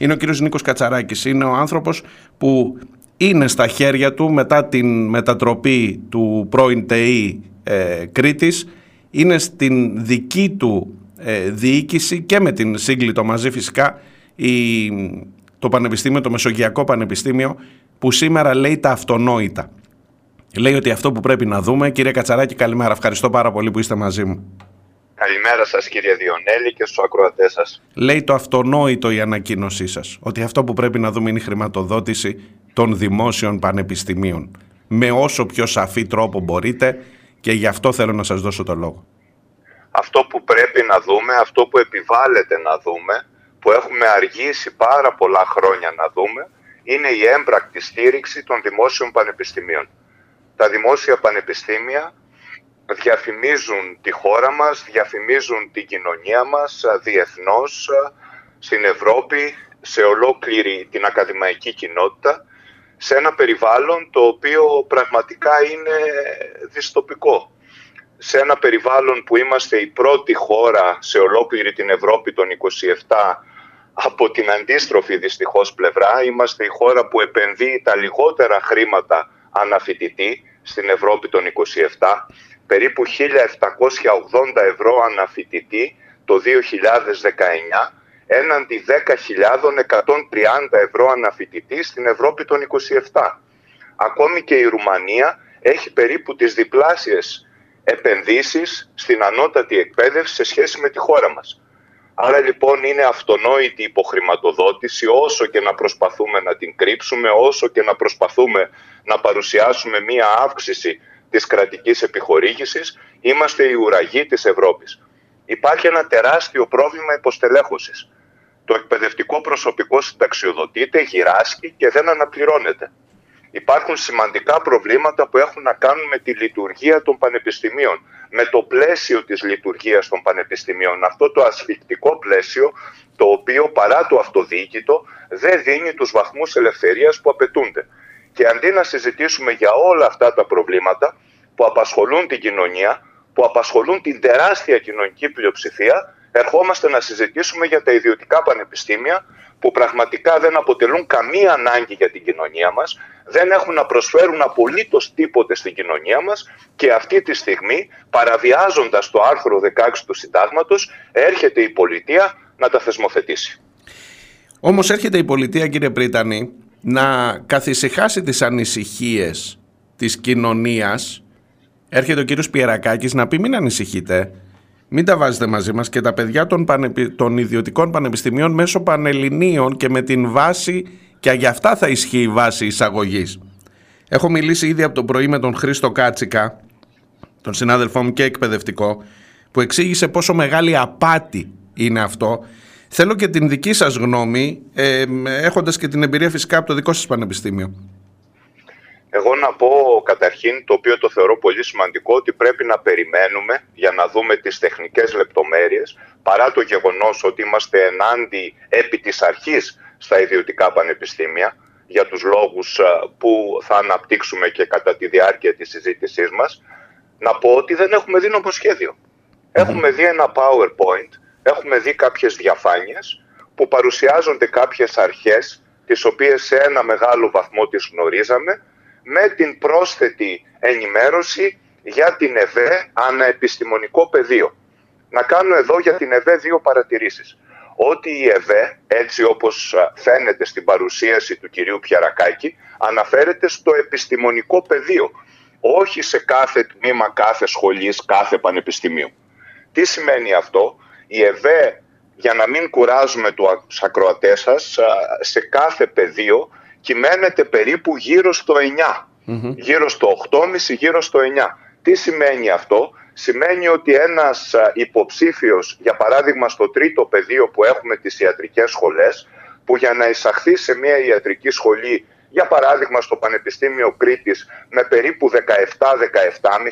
είναι ο κύριος Νίκος Κατσαράκης. Είναι ο άνθρωπος που είναι στα χέρια του μετά την μετατροπή του πρώην ΤΕΗ ε, Κρήτης. Είναι στην δική του ε, διοίκηση και με την σύγκλιτο μαζί φυσικά η, το Πανεπιστήμιο, το Μεσογειακό Πανεπιστήμιο που σήμερα λέει τα αυτονόητα. Λέει ότι αυτό που πρέπει να δούμε. Κύριε Κατσαράκη καλημέρα. Ευχαριστώ πάρα πολύ που είστε μαζί μου. Καλημέρα σας κύριε Διονέλη και στους ακροατές σας. Λέει το αυτονόητο η ανακοίνωσή σας, ότι αυτό που πρέπει να δούμε είναι η χρηματοδότηση των δημόσιων πανεπιστημίων. Με όσο πιο σαφή τρόπο μπορείτε και γι' αυτό θέλω να σας δώσω το λόγο. Αυτό που πρέπει να δούμε, αυτό που επιβάλλεται να δούμε, που έχουμε αργήσει πάρα πολλά χρόνια να δούμε, είναι η έμπρακτη στήριξη των δημόσιων πανεπιστημίων. Τα δημόσια πανεπιστήμια διαφημίζουν τη χώρα μας, διαφημίζουν την κοινωνία μας διεθνώς, στην Ευρώπη, σε ολόκληρη την ακαδημαϊκή κοινότητα, σε ένα περιβάλλον το οποίο πραγματικά είναι δυστοπικό. Σε ένα περιβάλλον που είμαστε η πρώτη χώρα σε ολόκληρη την Ευρώπη των 27 από την αντίστροφη δυστυχώς πλευρά, είμαστε η χώρα που επενδύει τα λιγότερα χρήματα αναφοιτητή στην Ευρώπη των 27 περίπου 1.780 ευρώ αναφοιτητή το 2019 έναντι 10.130 ευρώ αναφοιτητή στην Ευρώπη των 27. Ακόμη και η Ρουμανία έχει περίπου τις διπλάσιες επενδύσεις στην ανώτατη εκπαίδευση σε σχέση με τη χώρα μας. Άρα λοιπόν είναι αυτονόητη υποχρηματοδότηση όσο και να προσπαθούμε να την κρύψουμε, όσο και να προσπαθούμε να παρουσιάσουμε μία αύξηση της κρατικής επιχορήγησης, είμαστε η ουραγή της Ευρώπης. Υπάρχει ένα τεράστιο πρόβλημα υποστελέχωσης. Το εκπαιδευτικό προσωπικό συνταξιοδοτείται, γυράσκει και δεν αναπληρώνεται. Υπάρχουν σημαντικά προβλήματα που έχουν να κάνουν με τη λειτουργία των πανεπιστημίων, με το πλαίσιο της λειτουργίας των πανεπιστημίων. Αυτό το ασφικτικό πλαίσιο, το οποίο παρά το αυτοδιοίκητο δεν δίνει τους βαθμούς ελευθερίας που απαιτούνται. Και αντί να συζητήσουμε για όλα αυτά τα προβλήματα που απασχολούν την κοινωνία, που απασχολούν την τεράστια κοινωνική πλειοψηφία, ερχόμαστε να συζητήσουμε για τα ιδιωτικά πανεπιστήμια που πραγματικά δεν αποτελούν καμία ανάγκη για την κοινωνία μας, δεν έχουν να προσφέρουν απολύτως τίποτε στην κοινωνία μας και αυτή τη στιγμή παραβιάζοντας το άρθρο 16 του συντάγματος έρχεται η πολιτεία να τα θεσμοθετήσει. Όμως έρχεται η πολιτεία κύριε Πρίτανη να καθησυχάσει τις ανησυχίες της κοινωνίας έρχεται ο κύριος Πιερακάκης να πει μην ανησυχείτε μην τα βάζετε μαζί μας και τα παιδιά των, των ιδιωτικών πανεπιστημίων μέσω πανελληνίων και με την βάση και για αυτά θα ισχύει η βάση εισαγωγής. Έχω μιλήσει ήδη από το πρωί με τον Χρήστο Κάτσικα, τον συνάδελφό μου και εκπαιδευτικό, που εξήγησε πόσο μεγάλη απάτη είναι αυτό Θέλω και την δική σας γνώμη, ε, έχοντας και την εμπειρία φυσικά από το δικό σας πανεπιστήμιο. Εγώ να πω καταρχήν, το οποίο το θεωρώ πολύ σημαντικό, ότι πρέπει να περιμένουμε για να δούμε τις τεχνικές λεπτομέρειες, παρά το γεγονός ότι είμαστε ενάντι επί της αρχής στα ιδιωτικά πανεπιστήμια, για τους λόγους που θα αναπτύξουμε και κατά τη διάρκεια της συζήτησής μας, να πω ότι δεν έχουμε δει νομοσχέδιο. Έχουμε δει ένα PowerPoint έχουμε δει κάποιες διαφάνειες που παρουσιάζονται κάποιες αρχές τις οποίες σε ένα μεγάλο βαθμό τις γνωρίζαμε με την πρόσθετη ενημέρωση για την ΕΒΕ αναεπιστημονικό πεδίο. Να κάνω εδώ για την ΕΒΕ δύο παρατηρήσεις. Ότι η ΕΒΕ, έτσι όπως φαίνεται στην παρουσίαση του κυρίου Πιαρακάκη, αναφέρεται στο επιστημονικό πεδίο, όχι σε κάθε τμήμα, κάθε σχολής, κάθε πανεπιστημίου. Τι σημαίνει αυτό, η ΕΒΕ για να μην κουράζουμε τους ακροατές σας σε κάθε πεδίο κυμαίνεται περίπου γύρω στο 9 γύρω στο 8,5 γύρω στο 9 τι σημαίνει αυτό; Σημαίνει ότι ένας υποψήφιος για παράδειγμα στο τρίτο πεδίο που έχουμε τις ιατρικές σχολές που για να εισαχθεί σε μια ιατρική σχολή για παράδειγμα στο Πανεπιστήμιο Κρήτης με περίπου 17-17,5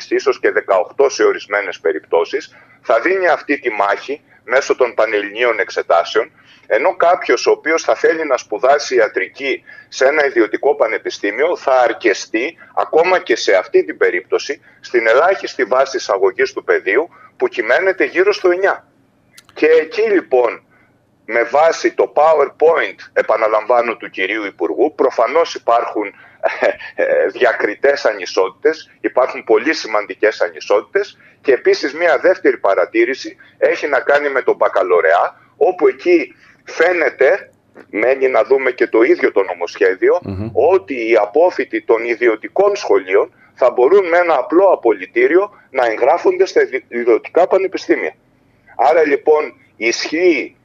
ίσως και 18 σε ορισμένες περιπτώσεις θα δίνει αυτή τη μάχη μέσω των πανελληνίων εξετάσεων ενώ κάποιος ο οποίος θα θέλει να σπουδάσει ιατρική σε ένα ιδιωτικό πανεπιστήμιο θα αρκεστεί ακόμα και σε αυτή την περίπτωση στην ελάχιστη βάση εισαγωγής του πεδίου που κυμαίνεται γύρω στο 9. Και εκεί λοιπόν με βάση το PowerPoint, επαναλαμβάνω, του κυρίου Υπουργού. Προφανώς υπάρχουν ε, ε, διακριτές ανισότητες, υπάρχουν πολύ σημαντικές ανισότητες και επίσης μια δεύτερη παρατήρηση έχει να κάνει με τον μπακαλωρεά, όπου εκεί φαίνεται μένει να δούμε και το ίδιο το νομοσχεδιο ότι οι απόφοιτοι των ιδιωτικών σχολείων θα μπορούν με ένα απλό απολυτήριο να εγγράφονται στα ιδιωτικά πανεπιστήμια. Άρα λοιπόν ισχύει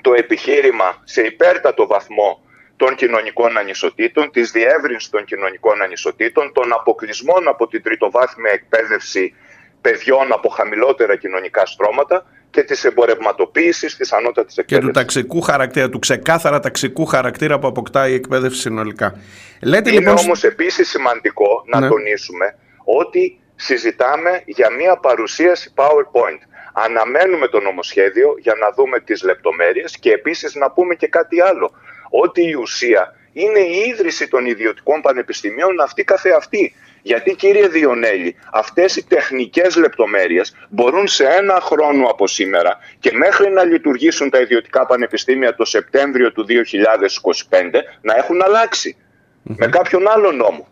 το επιχείρημα σε υπέρτατο βαθμό των κοινωνικών ανισοτήτων, της διεύρυνσης των κοινωνικών ανισοτήτων, των αποκλεισμών από την τριτοβάθμια εκπαίδευση παιδιών από χαμηλότερα κοινωνικά στρώματα και της εμπορευματοποίησης της ανώτατης εκπαίδευσης. Και του ταξικού χαρακτήρα, του ξεκάθαρα ταξικού χαρακτήρα που αποκτάει η εκπαίδευση συνολικά. Λέτε, Είναι λοιπόν... όμως επίσης σημαντικό να ναι. τονίσουμε ότι συζητάμε για μια παρουσίαση PowerPoint. Αναμένουμε το νομοσχέδιο για να δούμε τις λεπτομέρειες και επίσης να πούμε και κάτι άλλο. Ότι η ουσία είναι η ίδρυση των ιδιωτικών πανεπιστημίων αυτή καθεαυτή. Γιατί κύριε Διονέλη, αυτές οι τεχνικές λεπτομέρειες μπορούν σε ένα χρόνο από σήμερα και μέχρι να λειτουργήσουν τα ιδιωτικά πανεπιστήμια το Σεπτέμβριο του 2025 να έχουν με κάποιον άλλο νόμο.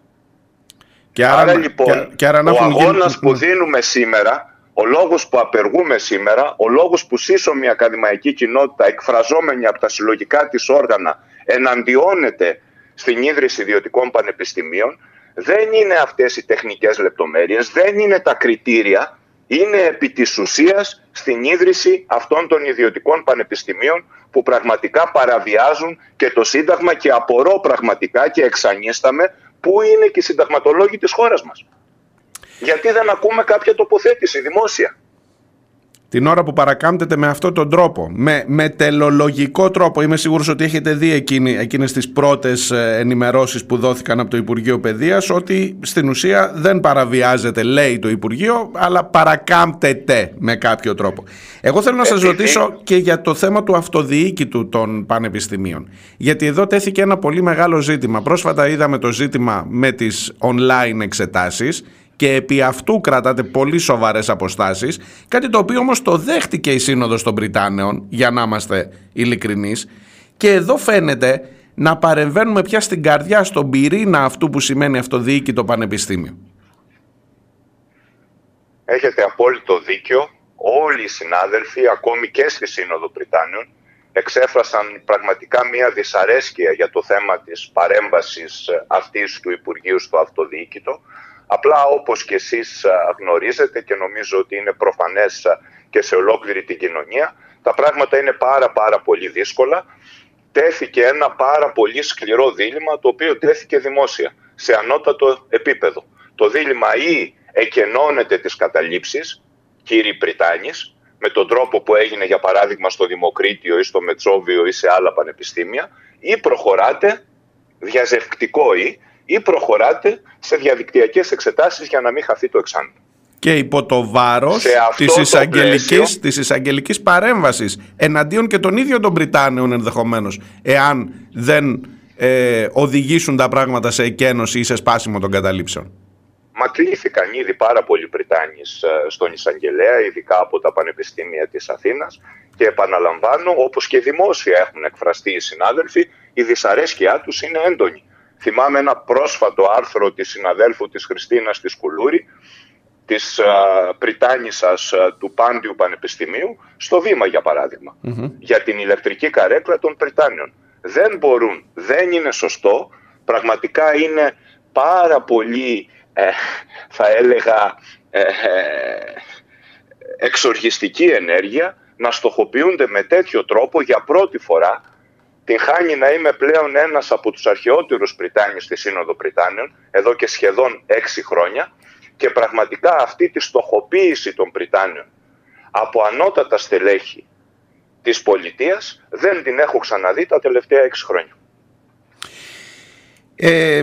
Και άρα, άρα λοιπόν και, άρα ο αγώνας που δίνουμε σήμερα ο λόγος που απεργούμε σήμερα, ο λόγος που σύσσωμη η ακαδημαϊκή κοινότητα εκφραζόμενη από τα συλλογικά της όργανα εναντιώνεται στην ίδρυση ιδιωτικών πανεπιστημίων δεν είναι αυτές οι τεχνικές λεπτομέρειες, δεν είναι τα κριτήρια, είναι επί της ουσίας στην ίδρυση αυτών των ιδιωτικών πανεπιστημίων που πραγματικά παραβιάζουν και το Σύνταγμα και απορώ πραγματικά και εξανίσταμε πού είναι και οι συνταγματολόγοι της χώρας μας. Γιατί δεν ακούμε κάποια τοποθέτηση δημόσια την ώρα που παρακάμπτεται με αυτόν τον τρόπο, με, με τελολογικό τρόπο. Είμαι σίγουρος ότι έχετε δει εκείνη, εκείνες τις πρώτες ε, ενημερώσεις που δόθηκαν από το Υπουργείο Παιδείας ότι στην ουσία δεν παραβιάζεται, λέει το Υπουργείο, αλλά παρακάμπτεται με κάποιο τρόπο. Εγώ θέλω να σας ρωτήσω και για το θέμα του αυτοδιοίκητου των πανεπιστημίων. Γιατί εδώ τέθηκε ένα πολύ μεγάλο ζήτημα. Πρόσφατα είδαμε το ζήτημα με τις online εξετάσεις και επί αυτού κρατάτε πολύ σοβαρές αποστάσεις, κάτι το οποίο όμως το δέχτηκε η Σύνοδος των Βρυτάνεων, για να είμαστε ειλικρινείς. και εδώ φαίνεται να παρεμβαίνουμε πια στην καρδιά, στον πυρήνα αυτού που σημαίνει αυτοδιοίκητο πανεπιστήμιο. Έχετε απόλυτο δίκιο. Όλοι οι συνάδελφοι, ακόμη και στη Σύνοδο Βρυτάνεων, εξέφρασαν πραγματικά μια δυσαρέσκεια για το θέμα της παρέμβασης αυτής του Υπουργείου στο αυτοδιοίκητο Απλά όπως και εσείς γνωρίζετε και νομίζω ότι είναι προφανές και σε ολόκληρη την κοινωνία, τα πράγματα είναι πάρα πάρα πολύ δύσκολα. Τέθηκε ένα πάρα πολύ σκληρό δίλημα το οποίο τέθηκε δημόσια, σε ανώτατο επίπεδο. Το δίλημα ή εκενώνεται τις καταλήψεις, κύριοι Πριτάνης, με τον τρόπο που έγινε για παράδειγμα στο Δημοκρίτιο ή στο Μετσόβιο ή σε άλλα πανεπιστήμια, ή προχωράτε, διαζευκτικό ή, ή προχωράτε σε διαδικτυακές εξετάσεις για να μην χαθεί το εξάμεινο. Και υπό το βάρος της εισαγγελικής, της εισαγγελικής παρέμβασης εναντίον και των ίδιων των Βρυτάνεων ενδεχομένως εάν δεν ε, οδηγήσουν τα πράγματα σε εκένωση ή σε σπάσιμο των καταλήψεων. Μα κλήθηκαν ήδη πάρα πολλοί Βρυτάνοι ε, στον εισαγγελέα, ειδικά από τα πανεπιστήμια της Αθήνας και επαναλαμβάνω, όπως και δημόσια έχουν εκφραστεί οι συνάδελφοι, η δυσαρέσκειά τους είναι έντονη. Θυμάμαι ένα πρόσφατο άρθρο της συναδέλφου της Χριστίνας της Κουλούρη, της Πριτάνισσας του Πάντιου Πανεπιστημίου, στο Βήμα για παραδειγμα για την ηλεκτρική καρέκλα των Πριτάνιων. Δεν μπορούν, δεν είναι σωστό, πραγματικά είναι πάρα πολύ, ε, θα έλεγα, ε, ε, εξοργιστική ενέργεια να στοχοποιούνται με τέτοιο τρόπο για πρώτη φορά την χάνει να είμαι πλέον ένας από τους αρχαιότερους Πριτάνιους στη Σύνοδο Πριτάνιων, εδώ και σχεδόν έξι χρόνια, και πραγματικά αυτή τη στοχοποίηση των Πριτάνιων από ανώτατα στελέχη της πολιτείας δεν την έχω ξαναδεί τα τελευταία έξι χρόνια. Ε,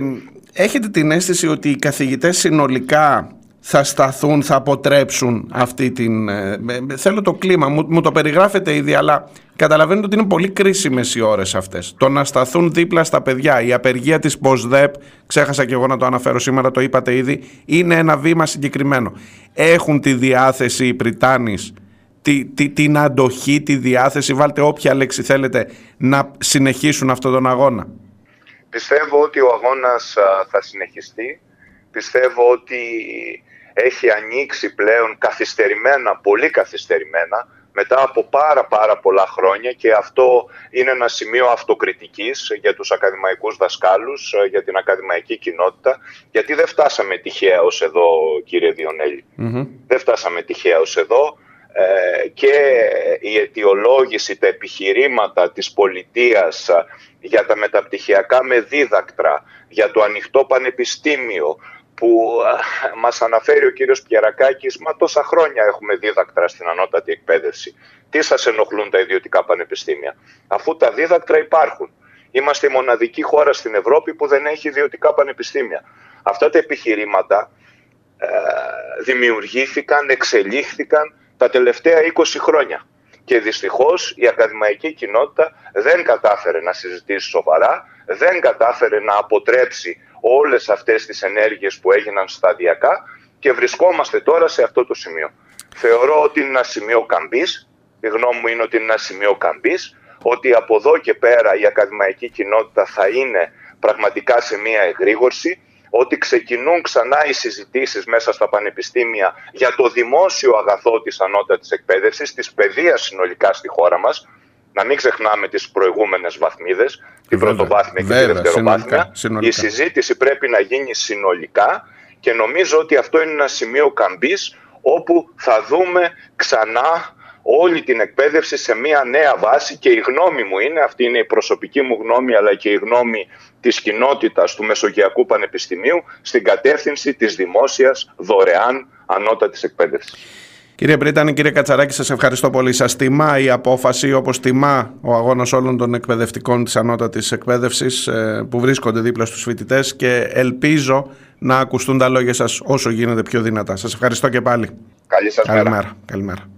έχετε την αίσθηση ότι οι καθηγητές συνολικά θα σταθούν, θα αποτρέψουν αυτή την... Ε, θέλω το κλίμα, μου, μου το περιγράφετε ήδη, αλλά καταλαβαίνετε ότι είναι πολύ κρίσιμες οι ώρες αυτές. Το να σταθούν δίπλα στα παιδιά, η απεργία της ΠΟΣΔΕΠ, ξέχασα και εγώ να το αναφέρω σήμερα, το είπατε ήδη, είναι ένα βήμα συγκεκριμένο. Έχουν τη διάθεση οι Πριτάνης τη, τη, την αντοχή, τη διάθεση, βάλτε όποια λέξη θέλετε, να συνεχίσουν αυτόν τον αγώνα. Πιστεύω ότι ο αγώνας θα συνεχιστεί. Πιστεύω ότι έχει ανοίξει πλέον καθυστερημένα, πολύ καθυστερημένα, μετά από πάρα πάρα πολλά χρόνια και αυτό είναι ένα σημείο αυτοκριτικής για τους ακαδημαϊκούς δασκάλους, για την ακαδημαϊκή κοινότητα, γιατί δεν φτάσαμε τυχαία ως εδώ κύριε Δεν φτάσαμε τυχαία ως εδώ ε, και η αιτιολόγηση, τα επιχειρήματα της πολιτείας για τα μεταπτυχιακά με δίδακτρα, για το ανοιχτό πανεπιστήμιο, που μας αναφέρει ο κύριος Πιερακάκης, μα τόσα χρόνια έχουμε δίδακτρα στην ανώτατη εκπαίδευση. Τι σας ενοχλούν τα ιδιωτικά πανεπιστήμια, αφού τα δίδακτρα υπάρχουν. Είμαστε η μοναδική χώρα στην Ευρώπη που δεν έχει ιδιωτικά πανεπιστήμια. Αυτά τα επιχειρήματα ε, δημιουργήθηκαν, εξελίχθηκαν τα τελευταία 20 χρόνια. Και δυστυχώς η ακαδημαϊκή κοινότητα δεν κατάφερε να συζητήσει σοβαρά, δεν κατάφερε να αποτρέψει όλες αυτές τις ενέργειες που έγιναν σταδιακά και βρισκόμαστε τώρα σε αυτό το σημείο. Θεωρώ ότι είναι ένα σημείο καμπής, η γνώμη μου είναι ότι είναι ένα σημείο καμπής, ότι από εδώ και πέρα η ακαδημαϊκή κοινότητα θα είναι πραγματικά σε μια εγρήγορση, ότι ξεκινούν ξανά οι συζητήσεις μέσα στα πανεπιστήμια για το δημόσιο αγαθό της ανώτατης εκπαίδευσης, της παιδείας συνολικά στη χώρα μας, να μην ξεχνάμε τις προηγούμενες βαθμίδες, την πρωτοβάθμια και την δευτεροβάθμια. Η συζήτηση πρέπει να γίνει συνολικά και νομίζω ότι αυτό είναι ένα σημείο καμπής όπου θα δούμε ξανά όλη την εκπαίδευση σε μια νέα βάση και η γνώμη μου είναι, αυτή είναι η προσωπική μου γνώμη αλλά και η γνώμη της κοινότητας του Μεσογειακού Πανεπιστημίου στην κατεύθυνση της δημόσιας δωρεάν ανώτατης εκπαίδευσης. Κύριε Πρίτανη, κύριε Κατσαράκη, σας ευχαριστώ πολύ. Σας τιμά η απόφαση, όπως τιμά ο αγώνας όλων των εκπαιδευτικών της ανώτατης εκπαίδευσης ε, που βρίσκονται δίπλα στους φοιτητές και ελπίζω να ακουστούν τα λόγια σας όσο γίνεται πιο δυνατά. Σας ευχαριστώ και πάλι. Καλή σας Καλημέρα. Καλημέρα.